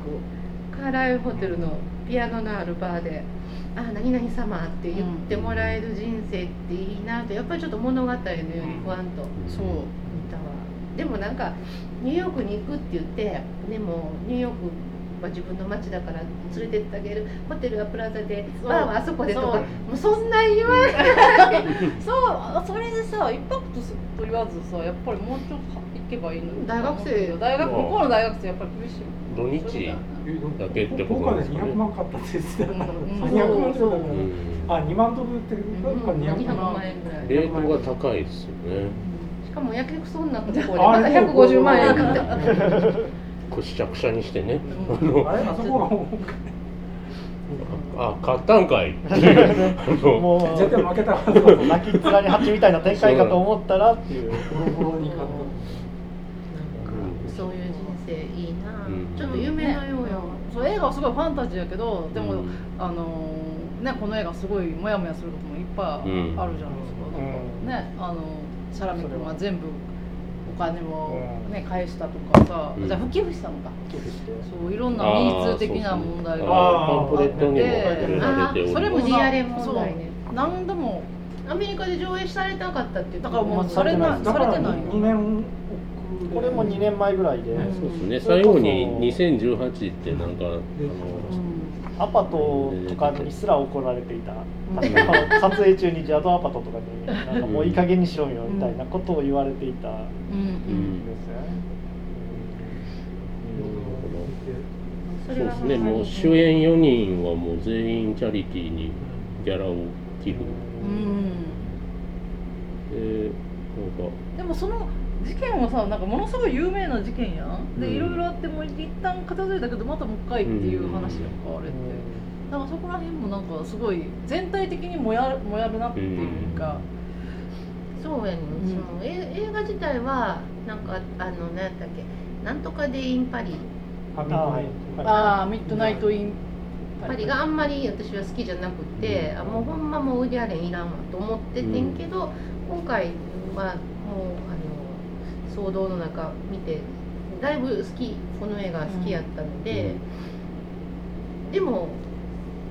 Speaker 3: カーライルホテルのピアノのあるバーで「あ何々様」って言ってもらえる人生っていいなとやっぱりちょっと物語のように不安と
Speaker 2: そう。
Speaker 3: 見たわ。でもなんかニューヨークに行くって言ってでもニューヨークは自分の街だから連れてってあげる。ホテルはプラザで
Speaker 2: そう。
Speaker 3: バーはあそこでとか。
Speaker 2: そう。
Speaker 3: もうそんなん言わない
Speaker 2: そうそれでさインパクトと言わずさやっぱりもうちょっと行けばいいのに。
Speaker 3: 大学生。
Speaker 2: 大学向こうの大学生やっぱり厳しい。
Speaker 1: 土日？だけってこと
Speaker 4: 僕はね。
Speaker 1: なんですかね
Speaker 4: 200万買ったって言ってた
Speaker 2: うん。
Speaker 4: 200万ってことだから
Speaker 1: うん
Speaker 4: あ2万ドルってことか200
Speaker 3: 200
Speaker 4: 万。
Speaker 3: 万円ぐらい。
Speaker 1: レートが高いですよね。
Speaker 3: しかもやけくそになったところでまた
Speaker 4: あれ
Speaker 3: 150万円買って
Speaker 1: こう試着車にしてね。
Speaker 2: うん。
Speaker 1: あの
Speaker 4: あれあそこはも
Speaker 1: あ買ったんかい。
Speaker 5: も
Speaker 4: う絶対負けたはず
Speaker 5: 泣きっ面に蜂みたいな展開かと思ったら。って。いう
Speaker 3: そういう人生いいな、
Speaker 1: うん。
Speaker 3: ちょっと夢のようよ、
Speaker 2: そう映画はすごいファンタジーやけどでも、
Speaker 1: うん。
Speaker 2: あのーねこの映画すごいモヤモヤすることもいっぱい
Speaker 1: うん
Speaker 2: あるじゃないですか、
Speaker 5: うん。
Speaker 2: ねあのシャラミ君は全部お金を
Speaker 5: うん。
Speaker 2: ね返したとかさ、
Speaker 1: うん。
Speaker 2: じゃあ不寄付したのか。そういろんな民数的な問題が
Speaker 1: あーパンフレットにも
Speaker 2: で
Speaker 1: 触れられており
Speaker 2: それも
Speaker 3: 無理やれ問題ね。
Speaker 2: そう。何度も
Speaker 3: アメリカで上映されたかったって言って
Speaker 2: だからもう
Speaker 5: まあ
Speaker 2: それな
Speaker 5: されて
Speaker 2: ないの。
Speaker 4: 2年遅れ
Speaker 5: これも2年前ぐらいで、
Speaker 2: うん
Speaker 1: そうですね最後に2018ってなんかあの
Speaker 5: アパトとかにすら怒られていた、
Speaker 2: ん。
Speaker 5: 確か撮影中にジャドアパトとかになんかもういい加減にしろよみたいなことを言われていた。ん。ですよね。
Speaker 3: そ
Speaker 1: うですねもう主演4人はもう全員チャリティーにギャラを寄付
Speaker 2: うん。うん。
Speaker 1: でなん。か
Speaker 2: でもその事件はさなんかものすごい有名な事件やん。で
Speaker 1: うん。
Speaker 2: いろいろあっても一旦片付いたけどまたもう一回っていう話やんかあれって。だからそこら辺もなんかすごい全体的にもやもやるなっていうか。
Speaker 3: そうやね、
Speaker 2: ん。
Speaker 3: そのえ映画自体はなんかあの何やったっけ？なんとかでインパリ。
Speaker 4: あ
Speaker 2: ああミッドナイト・イン
Speaker 3: パリ。があんまり私は好きじゃなくて、あもうほんまもうウディアレンいらんわと思っててんけど、今回はもうあの騒動の中見てだいぶ好きこの映画好きやったので、でも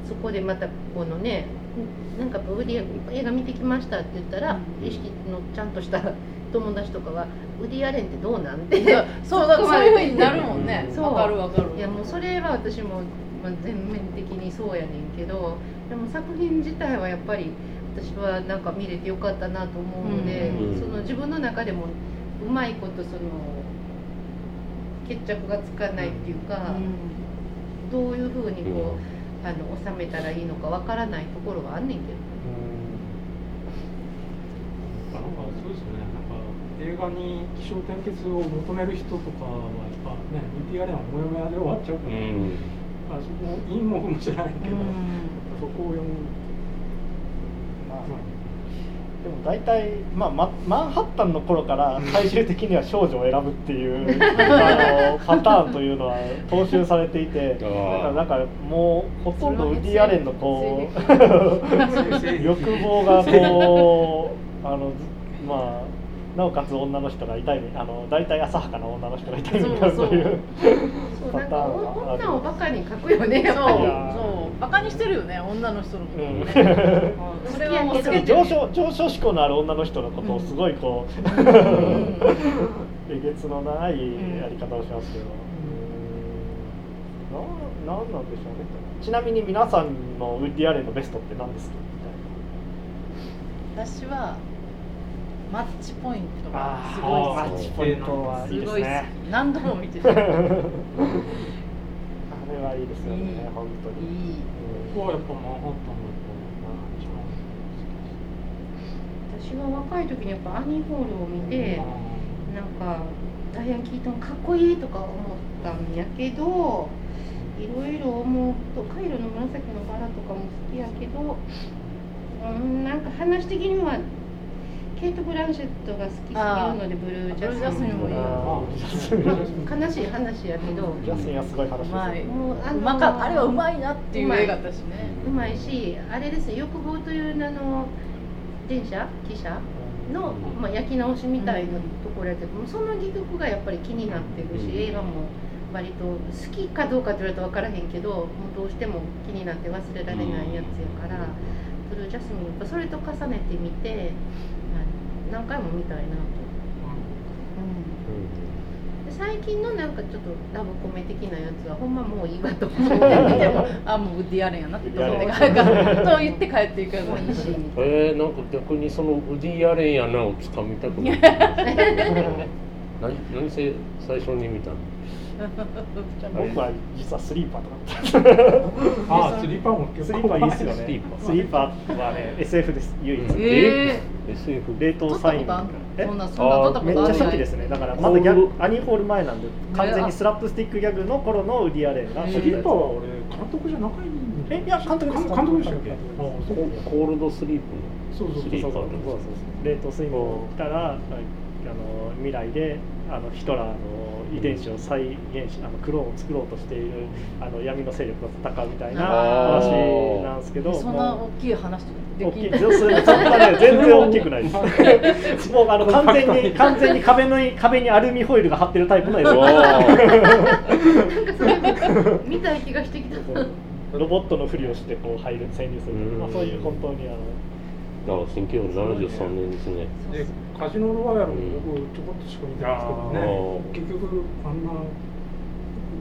Speaker 3: そこでまたこのねなんかウディ映画見てきましたって言ったら、
Speaker 2: うん。
Speaker 3: 意識のちゃんとした友達とかはウディアレンってどうなん？て
Speaker 2: そうだそういうふうになるもんね。
Speaker 3: そう。
Speaker 2: わかるわかる。
Speaker 3: いやもうそれは私も、まあ、全面的にそうやねんけどでも作品自体はやっぱり私はなんか見れてよかったなと思うので、
Speaker 1: うん。
Speaker 3: その自分の中でもうまいことその決着がつかないっていうか、どういうふうにこう、あの収めたらいいのかわからないところはあんねんけど。
Speaker 4: なんかそうですね。なんか映画に起承転結を求める人とかはやっぱね VTR はモヤモヤで終わっちゃうから、
Speaker 1: うん。
Speaker 4: あそこ陰も踏むじゃないけど、そこを読む、
Speaker 5: まあでも大体、まあ、ママンハッタンの頃から最終的には少女を選ぶっていう あのパターンというのは踏襲されていてだからなんかもうほとんどウディ・アレンのこう 欲望がこう あのずまあなおかつ女の人が痛い目あの大体浅はかな女の人が痛い目になるという
Speaker 3: そうなんか
Speaker 5: パターンがある。
Speaker 3: 女をバカに描くよね。
Speaker 2: そう。そう。バカにしてるよね女の人のことそれはもう
Speaker 5: 上昇上昇志向のある女の人のことをすごいこう、
Speaker 2: うん。
Speaker 5: えげつのないやり方をしますけど、ななんなんでしょうね。ちなみに皆さんのウッディ・アレンのベストって何ですか？みたい
Speaker 2: 私はマッチポイントが
Speaker 5: な
Speaker 2: すごい好
Speaker 5: マッチポイントはいい
Speaker 2: きすごい
Speaker 5: す。ね
Speaker 2: 何度も見て
Speaker 5: あれはいいですよね
Speaker 2: いい。
Speaker 5: 本当に、
Speaker 2: い
Speaker 4: ここはやっぱマンハッタン
Speaker 3: 私は若い時にやっぱアニーホールを見て、なんかダイアン・キートンかっこいいとか思ったんやけどいろいろ思うとカイロの紫のバラとかも好きやけどうんなんか話的にはケイト・ブランシェットが好きすぎるのでブルージャス
Speaker 2: ミンもいい。
Speaker 3: まあ悲しい話やけど。
Speaker 5: ジャスミンはすごい話です
Speaker 2: うまい。
Speaker 3: もうあの
Speaker 2: あれはうまいなっていう映画だしね。
Speaker 3: うまいしあれですね欲望という名の電車汽車の、まあ、焼き直しみたいなところやけどもその戯曲がやっぱり気になってるし、
Speaker 2: うん。
Speaker 3: 映画も割と好きかどうかって言われると分からへんけどもうどうしても気になって忘れられないやつやから、それをジャスミンやっぱそれと重ねてみて、まあ何回も見たいなと。で最近のなんかちょっとラブコメ的なやつはほんまもういいわと思って。
Speaker 2: でもあもうウッディアレンやなって。思って帰ると言って帰っていく
Speaker 3: もういいし。みたい
Speaker 1: えー、なんか逆にそのウディ・アレンやなをつかみたくなる 何何せ最初に見たの？
Speaker 5: 僕は実はスリーパーとかだった
Speaker 4: ああスリーパーも結
Speaker 5: スリーパーいいっすよね。
Speaker 1: スリーパー
Speaker 5: はね SF です唯一。
Speaker 1: うん。
Speaker 2: え
Speaker 1: SF
Speaker 5: 冷凍サイン。え
Speaker 2: る？そんなそんな
Speaker 5: めっちゃ初期ですね。だからまだギャグアニーホール前なんで完全にスラップスティックギャグの頃のウディアレンが。
Speaker 2: え
Speaker 4: スリーパーは俺監督じゃなかいん
Speaker 5: えいや監督です
Speaker 4: 監督でしたっけ？あ
Speaker 5: 監
Speaker 4: あそうか
Speaker 1: コールドスリープ。
Speaker 4: そうそうそう
Speaker 1: スリーパー
Speaker 5: そうそうそうそう。冷凍スイングを来たらあの未来であのヒトラーの遺伝子を再現しあのクローンを作ろうとしているあの闇の勢力と戦うみたいな
Speaker 2: あ
Speaker 5: 話なんですけど。
Speaker 2: そんな
Speaker 5: も
Speaker 2: 大きい話
Speaker 5: 大きい。そんなね全然大きくないです。もうあの完全に完全に壁の壁にアルミホイルが貼ってるタイプの映像
Speaker 1: わ
Speaker 3: ななんかそれ見たい気がしてきた。
Speaker 5: ロボットのふりをしてこう入る潜入する
Speaker 1: うん。
Speaker 5: まあ、そういう本当にあの
Speaker 1: あ1973年ですね。
Speaker 4: でカジノロワイヤルも僕ちょこっとしか見てないんですけどね、
Speaker 1: うん
Speaker 4: 結局あんな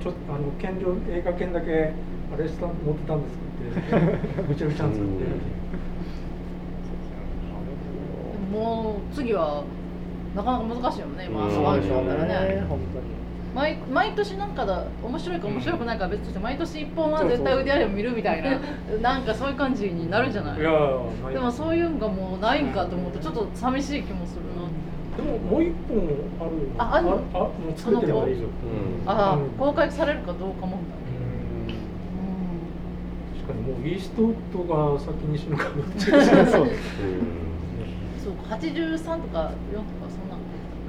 Speaker 4: ちょっとあの権利映画券だけあれした持ってたんですって。ぐちゃぐちゃに作って、
Speaker 2: もう次はなかなか難しいよね。今
Speaker 1: うん。
Speaker 2: 遊ばんしょったらね。
Speaker 5: 本当に
Speaker 2: 毎毎年なんかだ面白いか面白くないかは別として毎年一本は絶対ウディアレンを見るみたいな なんかそういう感じになるじゃない？
Speaker 4: いやない。
Speaker 2: でもそういうのがもうないんかと思うとちょっと寂しい気もするな。
Speaker 4: でももう一本あるの？
Speaker 2: ああるの？
Speaker 4: あもう作ってればいいぞ
Speaker 1: うん。
Speaker 2: ああ
Speaker 4: うん。
Speaker 2: 公開されるかどうかも
Speaker 4: 確かにもうイーストウッドが先に死ぬかどっち
Speaker 5: そう
Speaker 1: うん
Speaker 2: そうか83とか4とかそんな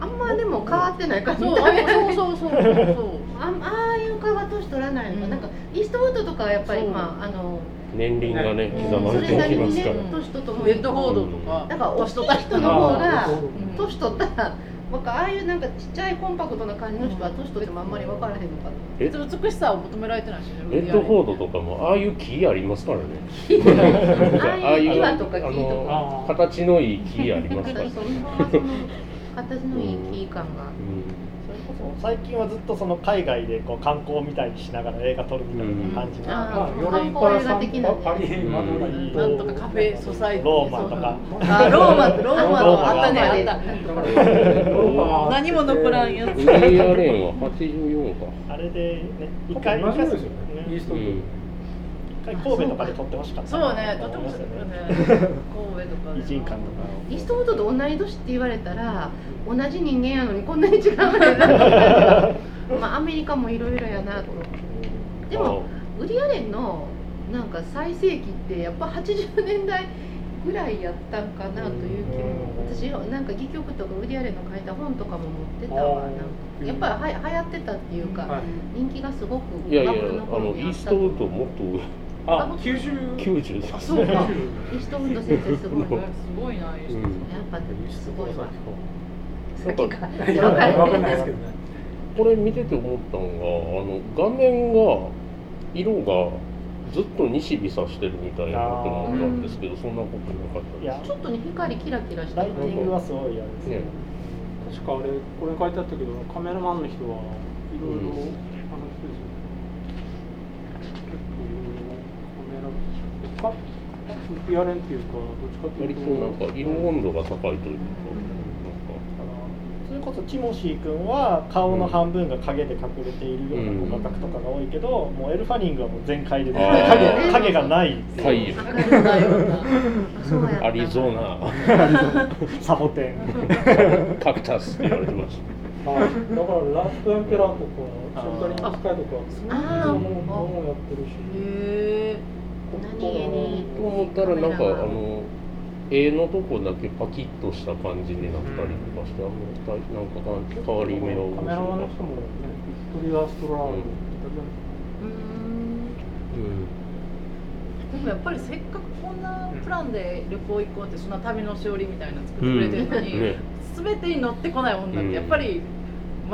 Speaker 3: あんまでも変わってない感じ
Speaker 2: そうあそうそうそうそうそう。
Speaker 3: あああいう顔は年取らないの。か、
Speaker 2: うん。
Speaker 3: なんかイーストウッドとかはやっぱりまああの
Speaker 1: 年輪がね
Speaker 2: うん。
Speaker 1: 刻まれていきますから。
Speaker 2: うん
Speaker 3: 年とともに
Speaker 2: レッドフォードとか
Speaker 3: だから
Speaker 2: 年取った人
Speaker 3: の方が年取ったらなんかああいうなんかちっちゃいコンパクトな感じの人は年取ってもあんまり分からへんのかな。
Speaker 1: え？
Speaker 2: 別に美しさを求められてないしね
Speaker 1: レッドフォードとかもああいう木ありますからね。
Speaker 3: ああいう岩とか木とか。
Speaker 1: あの形のいい木ありますから、
Speaker 3: 形のいい木感が、
Speaker 5: それこそ最近はずっとその海外でこう観光みたいにしながら映画撮るみたいな感じの、
Speaker 3: うん
Speaker 4: まあヨーロッパ
Speaker 3: 映画的なね。
Speaker 4: パリマドリード
Speaker 2: なんとかカフェソサイティ
Speaker 5: ローマとか。
Speaker 2: あローマローマのあったねあった
Speaker 4: ローマ
Speaker 2: 何も残らんやつ。
Speaker 1: は84か。
Speaker 5: あれでね一
Speaker 4: 同
Speaker 5: 回一回
Speaker 4: じですよね。イーストウッド
Speaker 1: うん
Speaker 5: 一回神戸とかで撮ってほしかった
Speaker 2: そう
Speaker 5: な
Speaker 2: ねとてもそう
Speaker 5: 思いました
Speaker 2: よね。神戸とか。で
Speaker 5: 偉人感とか
Speaker 3: イーストウッドと同い年って言われたら同じ人間やのにこんなに違うんだなまあアメリカもいろいろやなと。でもウディアレンのなんか最盛期ってやっぱ80年代ぐらいやったんかなという気も。私なんか戯曲とかウディアレンの書いた本とかも持ってたわ。なんかやっぱりは流行ってたっていうか、
Speaker 4: はい。
Speaker 3: 人気がすごく
Speaker 1: いやいやあのイーストウッドもっと
Speaker 4: あ90
Speaker 1: 90です。
Speaker 2: あそうか。
Speaker 3: イーストウッド先生すごい
Speaker 1: うん
Speaker 3: やっ
Speaker 2: すごいな
Speaker 3: ぱすごいわ。
Speaker 1: なんか
Speaker 4: わかんないですけどね。
Speaker 1: これ見てて思ったのがあの画面が色がずっと西日さしてるみたいなこと思ったんですけどそんなことなかった
Speaker 5: いや
Speaker 3: ちょっとね光キラキラして
Speaker 5: ライティングはすごいあれですね。
Speaker 1: ね。
Speaker 4: 確かあれこれ書いてあったけどカメラマンの人はいろいろ
Speaker 1: うん
Speaker 4: あの人ですよね結構いろいろカメラかウディアレンっていうかどっちかっていう
Speaker 1: 割
Speaker 4: と
Speaker 1: となんか色温度が高いというか。
Speaker 5: あのそれこそティモシー君は顔の半分が影で隠れているような互角とかが多いけど、もうエルファニングはもう全開で影影がないって
Speaker 1: 太
Speaker 5: いう
Speaker 1: 陽アリゾナ。
Speaker 5: サボテン。
Speaker 1: カクタスって言われてまし
Speaker 4: あだからラストエンペラーとかショルタリングスカイとかそういうのもやってるし
Speaker 3: 何気に
Speaker 1: たと思ったらなんかあの絵のとこだけパキッとした感じになったりとかして、あのなんか変わり目を
Speaker 4: カメラマンの人もねビクトリア・ストラール、
Speaker 1: うん。
Speaker 2: でもやっぱりせっかくこんなプランで旅行行こうってそんな旅のしおりみたいなの作ってくれてるのに、
Speaker 1: ね。
Speaker 2: 全てに乗ってこない女ってやっぱり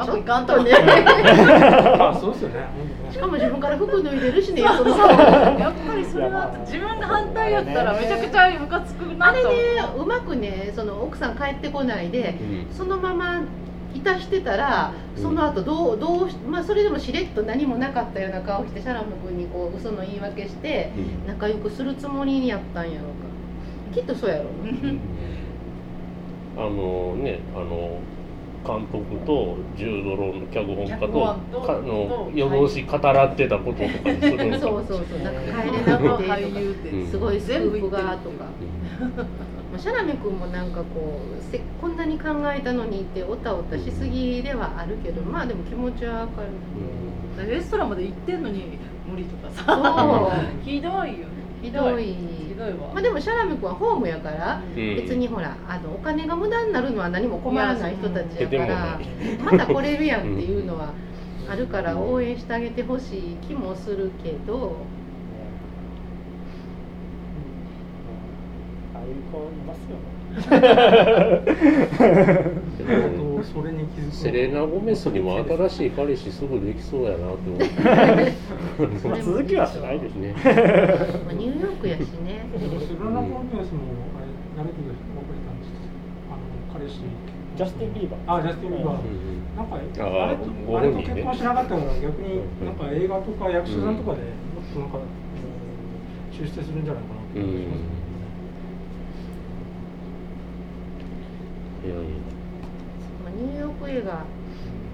Speaker 2: まくいかんとね。
Speaker 4: あそうですよね。
Speaker 3: しかも自分から服脱いでるしね
Speaker 2: やっぱりそれは自分が反対やったらめちゃくちゃムカつくな
Speaker 3: あれ
Speaker 2: と思う
Speaker 3: ねうまくねその奥さん帰ってこないで
Speaker 1: うん。
Speaker 3: そのままいたしてたらその後どうどうしまあそれでもしれっと何もなかったような顔してシャラム君にこう嘘の言い訳して
Speaker 1: うん。
Speaker 3: 仲良くするつもりにやったんやろうか。きっとそうやろうな。
Speaker 1: あのねあの監督と10ドローの脚本家と
Speaker 2: 脚本と
Speaker 1: かの
Speaker 2: と
Speaker 1: 夜通し語らってたこととかにするの
Speaker 3: そうそうそう。なんか帰れなくてとか
Speaker 2: 俳優って
Speaker 1: う。ん
Speaker 3: すごいスクープがとか
Speaker 1: うん。
Speaker 3: まあシャラメ君もなんかこうせこんなに考えたのにっておたおたしすぎではあるけどまあでも気持ちはわかる。
Speaker 2: レストランまで行ってんのに無理とか
Speaker 3: そ
Speaker 2: さ
Speaker 3: う。
Speaker 2: ひどいよね
Speaker 3: ひどい。
Speaker 2: ひどいわ。
Speaker 3: まあでもシャラメ君はホームやから
Speaker 1: うん。
Speaker 3: 別にほらあのお金が無駄になるのは何も困らない人たちやから
Speaker 1: ない
Speaker 3: また来れるやんっていうのはあるから応援してあげてほしい気もするけど。
Speaker 5: ああいう子いますよね
Speaker 4: それに気づく
Speaker 1: セレナ・ゴメスにも新しい彼氏すぐできそうやなって思って
Speaker 5: まあ続きはしないです
Speaker 1: ね
Speaker 3: まあニューヨークやしね。
Speaker 4: セレナ・ゴメスもあれ誰と別れたんですあの彼氏
Speaker 5: ジャスティン・ビーバー
Speaker 4: あジャスティン・ビーバー
Speaker 1: うん。
Speaker 4: なんか
Speaker 1: あ
Speaker 4: あれと
Speaker 1: ご
Speaker 4: あれと結婚しなかったから逆に
Speaker 1: うん。
Speaker 4: なんか映画とか役者さんとかでもっとなんか、うん出世するんじゃないかなって
Speaker 1: うん
Speaker 4: 思います
Speaker 1: いやいや
Speaker 3: まあニューヨーク映画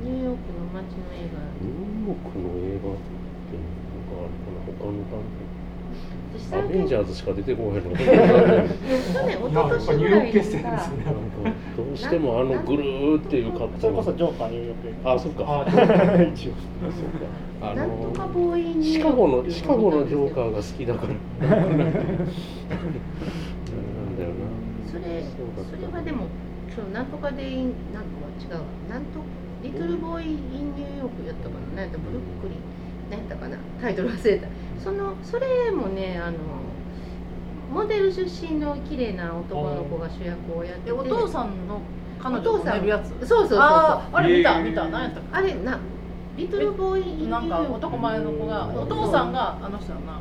Speaker 3: ニューヨークの街の映画
Speaker 1: ニューヨークの映画ってなんかあるかな。他の単
Speaker 3: 私
Speaker 1: アベンジャーズしか出てこへんの
Speaker 3: 去年一
Speaker 4: まあやっぱニューヨーク
Speaker 3: 昨年ぐらいにさ
Speaker 1: どうしてもあのぐるーっていう格好
Speaker 5: それこそジョーカーニューヨーク
Speaker 1: あそっか。
Speaker 4: あ
Speaker 5: 一応
Speaker 1: あ
Speaker 3: なんとか
Speaker 1: の
Speaker 3: ボーイニュー
Speaker 1: シ
Speaker 3: ヨーク
Speaker 1: カゴのシカゴのジョーカーが好きだから。なんだよな。
Speaker 3: それそれはでもそうなんとかでインなんとか違うわな。んとリトルボーイ・イン・ニューヨークやったかな。何やったブルックリン。何やったかな。タイトル忘れた。そのそれもねあのモデル出身の綺麗な男の子が主役をやってて。
Speaker 2: えお父さんの彼女
Speaker 3: お父さん。
Speaker 2: と寝るやつ？
Speaker 3: そうそうそうそう。
Speaker 2: あれ見た
Speaker 4: えー。
Speaker 2: 見た。何やったっ
Speaker 3: あれなリトルボーイ・イン・ニューヨ
Speaker 2: なんか
Speaker 3: ーク
Speaker 2: 男前の子がお父さんがあの人やな。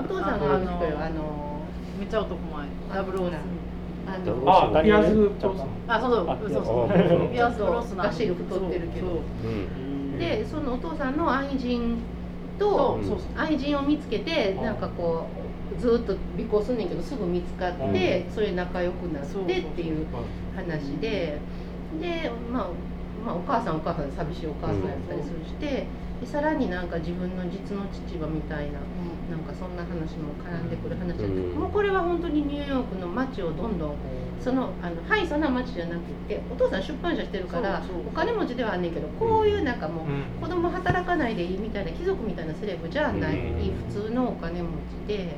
Speaker 3: お父さんがあの人よあの
Speaker 2: めっちゃ男前。ダブルオース
Speaker 3: あの
Speaker 4: あピアス・
Speaker 2: あそうそう
Speaker 5: あ
Speaker 2: そうそう。ピアス・ブロスナー
Speaker 3: が太ってるけどでそのお父さんの愛人と愛人を見つけて
Speaker 4: あ
Speaker 3: なんかこうずっと尾行すんねんけどすぐ見つかってそれで仲良くなってっていう話でで、まあ、まあお母さんはお母さんで寂しいお母さんやったりするしてでさらになんか自分の実の父はみたいななんかそんな話も絡んでくる話で
Speaker 1: うん。
Speaker 3: もうこれは本当にニューヨークの街をどんどんそのあのハイソな街じゃなくてお父さん出版社してるから
Speaker 2: そうそう
Speaker 3: お金持ちではあんねんけどこういうなんかもう
Speaker 4: うん。
Speaker 3: 子供働かないでいいみたいな貴族みたいなセレブじゃない
Speaker 1: うん。
Speaker 3: 普通のお金持ちで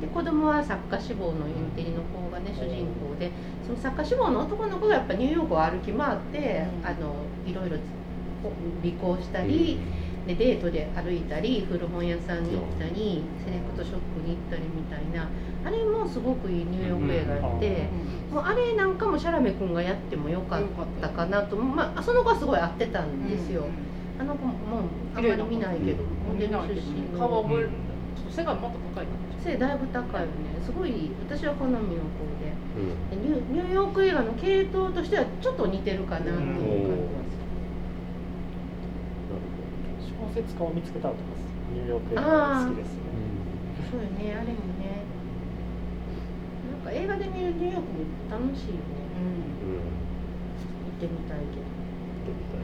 Speaker 3: で子供は作家志望のインテリの子がね主人公でその作家志望の男の子がやっぱニューヨークを歩き回って
Speaker 2: うん。
Speaker 3: あのいろいろ尾行したりでデートで歩いたり古本屋さんに行ったりセレクトショップに行ったりみたいな。あれもすごくいいニューヨーク映画やって。もうあれなんかもシャラメ君がやってもよかったかなと、まあ、その子はすごい合ってたんですよ、あの子もあんまり見ないけど、モデル出身の
Speaker 2: 顔覚える背がもっと高いか
Speaker 3: 背だいぶ高いよね。すごい私は好みの子で。
Speaker 1: うん。
Speaker 3: でニューヨーク映画の系統としてはちょっと似てるかなっていう感じは
Speaker 5: 小説家を見つけたとかニューヨーク映画好きですね。
Speaker 3: そうよね。あれもね。なんか映画で見るニューヨークも楽しいよね。
Speaker 1: うん。
Speaker 3: 行ってみたいけど。
Speaker 1: みたい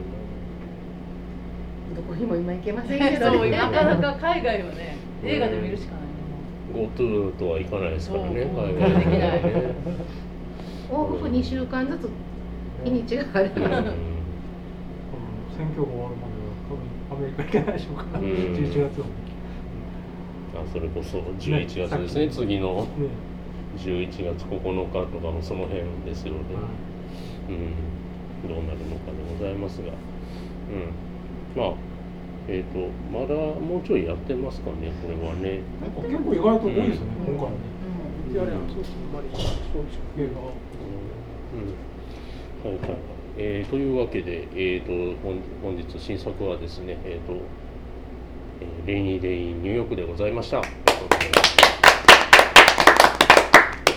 Speaker 1: な。
Speaker 3: どこにも今行けませんけど。
Speaker 2: そう
Speaker 3: ね。
Speaker 2: なかなか海外はね映画で見るしかない
Speaker 1: GoTo とはいかないですからね
Speaker 2: そう
Speaker 1: 海外。
Speaker 2: できない
Speaker 1: ね。
Speaker 3: 往復2週間ずつ日にちがある
Speaker 1: うん。
Speaker 4: 選挙が終わるまでは多分アメリカ行けないでしょうから、
Speaker 1: うん
Speaker 4: 11月は。
Speaker 1: あそれこそ11月ですね
Speaker 4: ね
Speaker 1: 次の11月9日とかのその辺ですよね、うん、どうなるのかでございますが、うん、まあえっ、ーとまだもうちょいやってますかねこれはね
Speaker 4: 結構意外と多いですよね、
Speaker 2: うん
Speaker 4: 今回ね。
Speaker 2: うん
Speaker 4: いやいや、そうですね、あまり松竹映画は。
Speaker 1: うん、はいはいえーというわけで、えー、と本本日新作はですね、えーとえーレイニーデイニューヨークでございました。